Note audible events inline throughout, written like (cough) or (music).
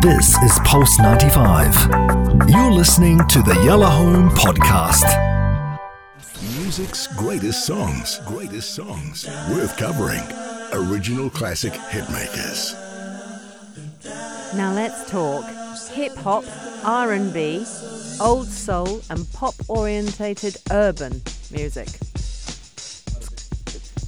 This is Pulse 95. You're listening to the Yalla Home Podcast. Music's greatest songs, greatest songs, worth covering. Original classic hitmakers. Now let's talk hip hop, R&B, old soul and pop orientated urban music.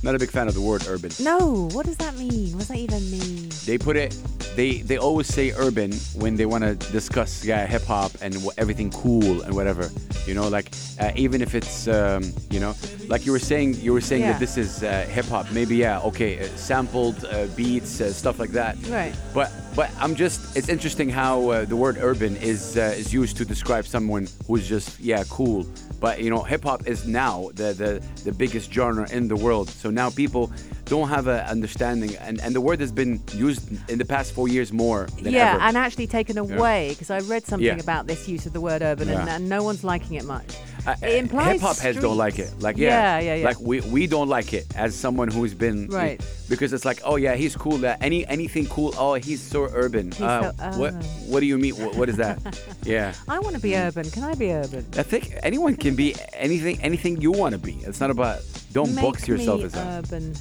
Not a big fan of the word urban. No, what does that mean? What does that even mean? They put it. They they always say urban when they want to discuss yeah hip hop and wh- everything cool and whatever. You know, like uh, even if it's um, you know, like you were saying, you were saying Yeah. that this is uh, hip hop. Maybe yeah, okay, uh, sampled uh, beats, uh, stuff like that. Right. But but I'm just it's interesting how uh, the word urban is uh, is used to describe someone who's just yeah cool. But you know, hip hop is now the, the the biggest genre in the world. So now people don't have an understanding, and, and the word has been used in the past four years more than yeah, ever. and actually taken away because I read something Yeah. about this use of the word urban and, Yeah. and no one's liking it much. Uh, it implies hip hop heads don't like it. Like yeah, yeah, yeah, yeah. Like we, we don't like it as someone who's been Right. because it's like oh yeah he's cool. Uh, any anything cool. Oh he's so urban. He's uh, so what what do you mean? What, what is that? (laughs) yeah. I want to be urban. Can I be urban? I think anyone can be anything anything you want to be. It's not about don't Make box yourself as that. urban.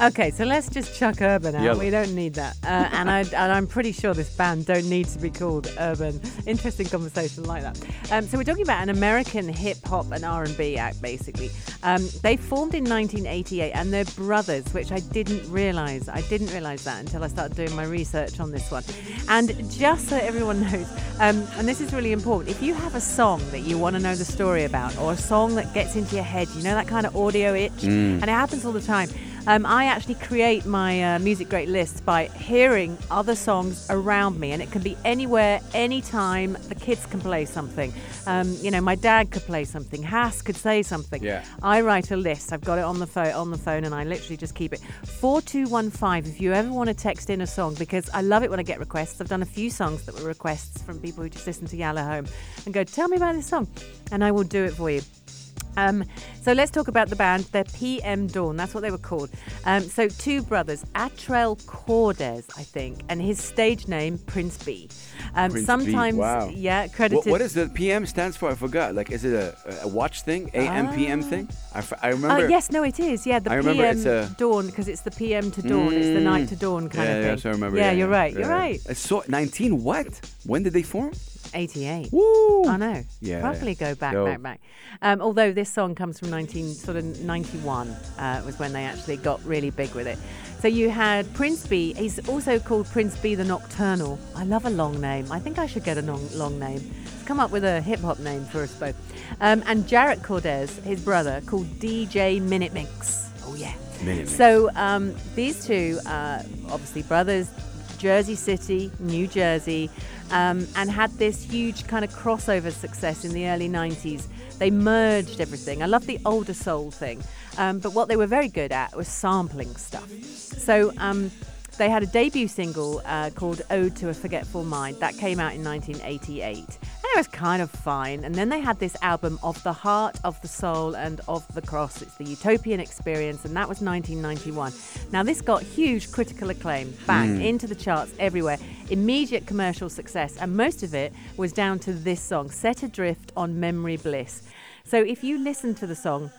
(laughs) okay, so let's just chuck urban out. Yeah. We don't need that. Uh, and, I, and I'm pretty sure this band don't need to be called urban. Interesting conversation like that. Um, so we're talking about an American hip hop and R&B act, basically. Um, they formed in 1988, and they're brothers, which I didn't realise. I didn't realise that until I started doing my research on this one. And just so everyone (laughs) knows, um, and this is really important, if you have a song that you want to know the story about, or a song that gets into your head, you know that kind of audio itch, and it happens all the time. Um, I actually create my uh, music great lists by hearing other songs around me, and it can be anywhere, anytime. The kids can play something. Um, you know, my dad could play something. Hass could say something. Yeah. I write a list. I've got it on the phone, on the phone, and I literally just keep it. Four two one five. If you ever want to text in a song, because I love it when I get requests. I've done a few songs that were requests from people who just listen to Yalla Home and go, "Tell me about this song," and I will do it for you. Um, so let's talk about the band. They're PM Dawn. That's what they were called. Um, so two brothers, Attrell Cordes, I think, and his stage name Prince Be. Um, Prince Be, sometimes, wow. yeah, credited. What, what is the PM stands for? I forgot. Like, is it a, a watch thing? AM PM thing? I, f- I Uh, remember. yes, no, it is. Yeah, the I remember PM it's a- dawn because it's the PM to dawn. It's the night to dawn kind yeah, of thing. yes, I remember. Yeah, yeah, you're yeah, right. You're yeah. right. I saw 19. What? When did they form? 88. Woo! I know. Yeah, Probably go back, back, back. Um, although this song comes from 19, sort of 91 uh, was when they actually got really big with it. So you had Prince Be. He's also called Prince Be the Nocturnal. I love a long name. I think I should get a long, long name. Let's come up with a hip hop name for us both. Um, and Jarrett Cordes, his brother, called DJ Minutemix. Oh yeah. Minutemix. So um, these two, uh, obviously brothers, Jersey City, New Jersey, um, and had this huge kind of crossover success in the early 90s. They merged everything. I love the older soul thing, um, but what they were very good at was sampling stuff. So um, they had a debut single uh, called Ode to a Forgetful Mind that came out in 1988. It was kind of fine. And then they had this album of the heart, of the soul, and of the cross. It's the Utopian Experience, and that was 1991. Now, this got huge critical acclaim, bang, hmm. into the charts everywhere, immediate commercial success, and most of it was down to this song, Set Adrift on Memory Bliss. So if you listen to the song,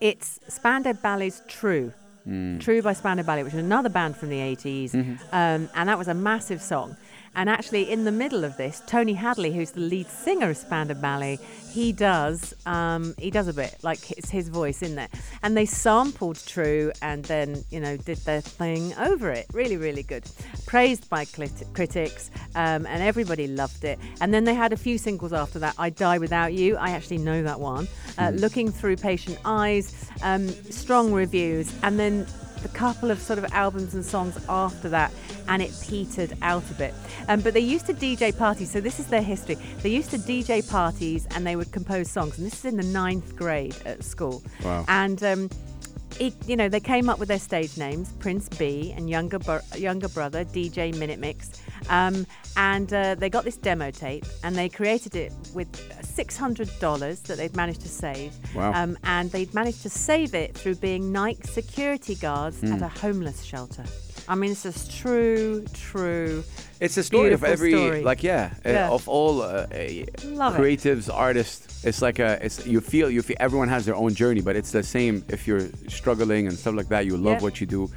it's Spandau Ballet's True. Hmm. True by Spandau Ballet, which is another band from the 80s. Mm-hmm. Um, and that was a massive song. And actually, in the middle of this, Tony Hadley, who's the lead singer of Spandau Ballet, he does um, he does a bit like it's his voice in there. And they sampled True and then you know did their thing over it. Really, really good. Praised by clit- critics, um, and everybody loved it. And then they had a few singles after that. I Die Without You. I actually know that one. Uh, Looking Through Patient Eyes. Um, strong reviews. And then a couple of sort of albums and songs after that, and it petered out a bit. Um, but they used to DJ parties, so this is their history. They used to DJ parties and they would compose songs, and this is in the ninth grade at school. Wow. And um, it, you know, they came up with their stage names, Prince Be and younger bro- younger brother DJ Minutemix, um, and uh, they got this demo tape and they created it with six hundred dollars that they'd managed to save, Wow. um, and they'd managed to save it through being night security guards Hmm. at a homeless shelter. I mean, this is true, true. It's a story of every story. like yeah, uh, of all uh, Love it. creatives, artists. It's like a it's you feel you feel everyone has their own journey, but it's the same if you're struggling and stuff like that. You love Yeah. what you do.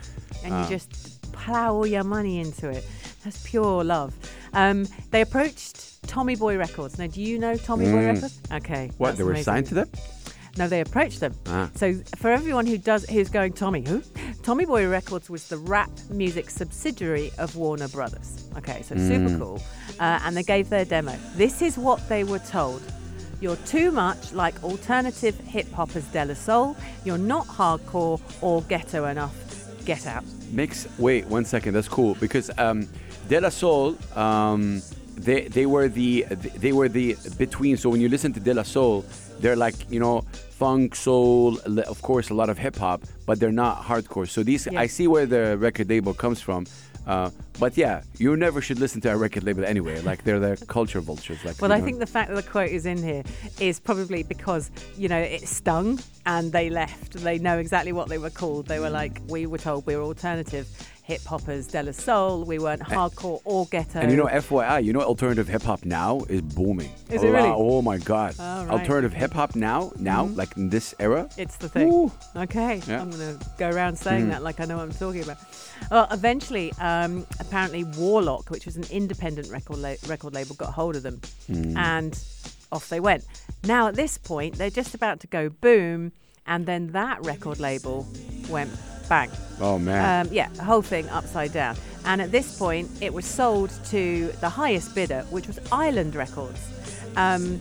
and Uh, you just plow all your money into it. That's pure love. Um, they approached Tommy Boy Records. Now, do you know Tommy Boy Mm. Records? Okay. What they were amazing. signed to them? No, they approached them. Ah. So for everyone who does who's going Tommy who, Tommy Boy Records was the rap music subsidiary of Warner Brothers. Okay, so super Mm. cool. Uh, and they gave their demo. This is what they were told. You're too much like alternative hip hoppers De La Soul. You're not hardcore or ghetto enough. Get out. Mix. Wait one second. That's cool because um, De La Soul. Um, they they were the they were the between. So when you listen to De La Soul, they're like you know funk, soul, of course a lot of hip hop, but they're not hardcore. So these Yeah. I see where the record label comes from. Uh, but yeah, you never should listen to a record label anyway. Like they're the culture vultures. Like Well, I know. think the fact that the quote is in here is probably because, you know, it stung and they left. They know exactly what they were called. They were like, we were told we were alternative hip hoppers, De La Soul. We weren't hardcore or ghetto. And you know, FYI, you know, alternative hip hop now is booming. Is it really? Oh my God! Oh, right. Mm-hmm. Alternative hip hop now, now, like in this era, It's the thing. Woo. Okay, Yeah. I'm going to go around saying Mm. that like I know what I'm talking about. Well, eventually, um, apparently, Warlock, which was an independent record la- record label, got hold of them, Mm. and off they went. Now, at this point, they're just about to go boom, and then that record label went bang. Oh man. Um, yeah, whole thing upside down. And at this point, it was sold to the highest bidder, which was Island Records. Um,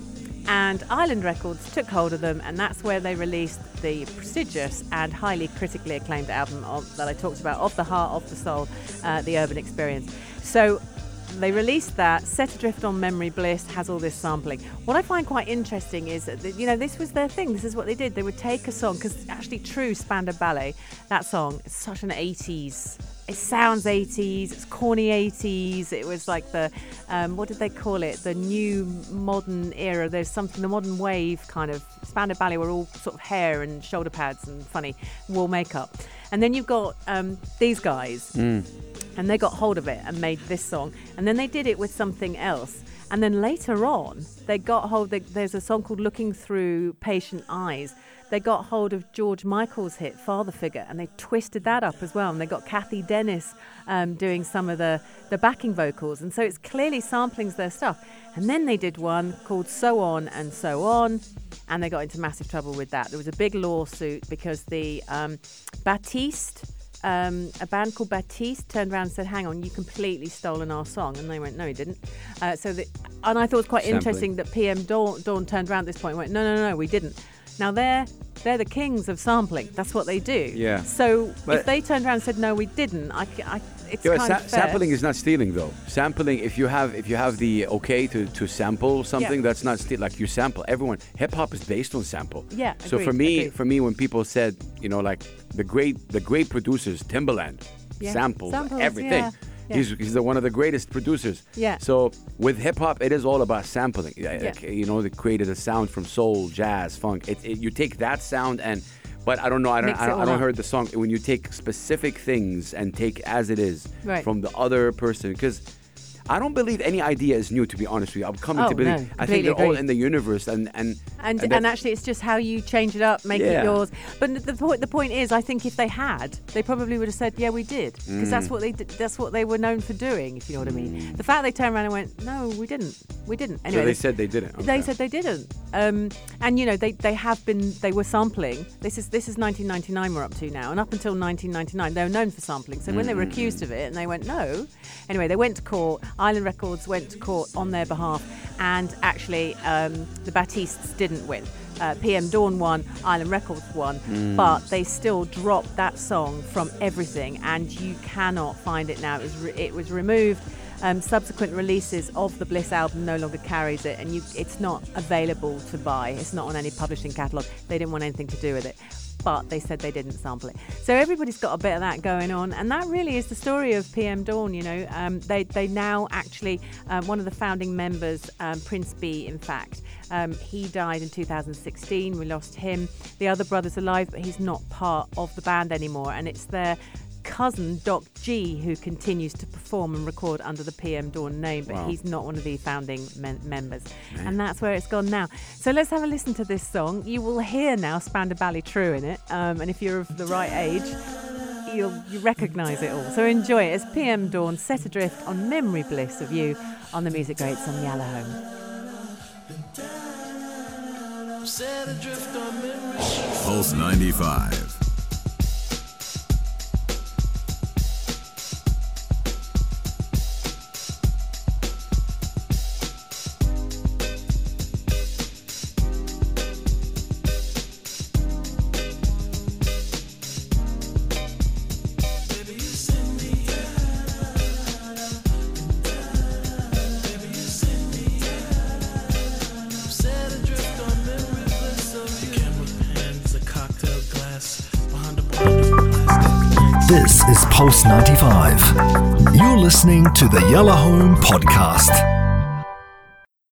and Island Records took hold of them, and that's where they released the prestigious and highly critically acclaimed album of, that I talked about, Of the Heart, Of the Soul, uh, The Urban Experience. So they released that. Set Adrift on Memory Bliss has all this sampling. What I find quite interesting is that, you know, this was their thing. This is what they did. They would take a song, because actually, True Spandau Ballet, that song is such an 80s. It sounds 80s, it's corny 80s. It was like the, um, what did they call it? The new modern era. There's something, the modern wave kind of. Spandau Ballet were all sort of hair and shoulder pads and funny wall makeup. And then you've got um, these guys and they got hold of it and made this song. And then they did it with something else. And then later on they got hold they, there's a song called looking through patient eyes. They got hold of george michael's hit father figure and they twisted that up as well. And they got cathy dennis um, doing some of the, the backing vocals. And so it's clearly sampling's their stuff. And then they did one called so on and so on. And they got into massive trouble with that. There was a big lawsuit because the um, batiste um, a band called Batiste turned around and said, "Hang on, you completely stolen our song," and they went, "No, he didn't." Uh, so, the, and I thought it was quite Sampling. interesting that PM Dawn, Dawn turned around at this point and went, "No, no, no, we didn't." Now they're they're the kings of sampling. That's what they do. Yeah. So But- if they turned around and said, "No, we didn't," I, I- it's Yeah, sa- sampling is not stealing though. Sampling, if you have if you have the okay to, to sample something, Yeah. that's not steal. Like you sample. Everyone, hip hop is based on sample. Yeah, So for me, agreed. for me, when people said, you know, like the great the great producers, Timbaland, Yeah. everything. yeah. He's, he's the, one of the greatest producers. Yeah. So with hip hop, it is all about sampling. Yeah, you know, they created a sound from soul, jazz, funk. It, it, you take that sound and. But I don't know. I don't. I don't, I don't heard the song. When you take specific things and take as it is Right. from the other person, because I don't believe any idea is new. To be honest with you, I'm coming Oh, to believe. no, I think they're all in the universe, and and and that- and actually it's just how you change it up make Yeah. it yours but the point the point is i think if they had they probably would have said yeah we did because Mm. that's what they that's what they were known for doing if you know what i mean the fact they turned around and went no we didn't we didn't so anyway they said they didn't. they said they didn't, um, and you know they, they have been they were sampling. This is this is 1999 we're up to now, and up until 1999 they were known for sampling. So when they were accused of it, and they went no, anyway they went to court. Island Records went to court on their behalf, and actually um, the Batistes didn't win. Uh, PM Dawn won, Island Records won, but they still dropped that song from everything, and you cannot find it now. It was re- it was removed. Um, subsequent releases of the Bliss album no longer carries it, and you, it's not available to buy. It's not on any publishing catalogue. They didn't want anything to do with it, but they said they didn't sample it. So everybody's got a bit of that going on, and that really is the story of PM Dawn. You know, um, they they now actually um, one of the founding members, um, Prince Be, in fact. Um, he died in 2016. We lost him. The other brother's alive, but he's not part of the band anymore. And it's their cousin, Doc G, who continues to perform and record under the PM Dawn name, but Wow. he's not one of the founding men- members. And that's where it's gone now. So let's have a listen to this song. You will hear now Spandau Ballet True in it. Um, and if you're of the right age, you'll you recognise it all. So enjoy it. It's PM Dawn set adrift on memory bliss of you on the music greats on Yalla Home. Pulse 95. Is Pulse 95. You're listening to the Yalla Home Podcast.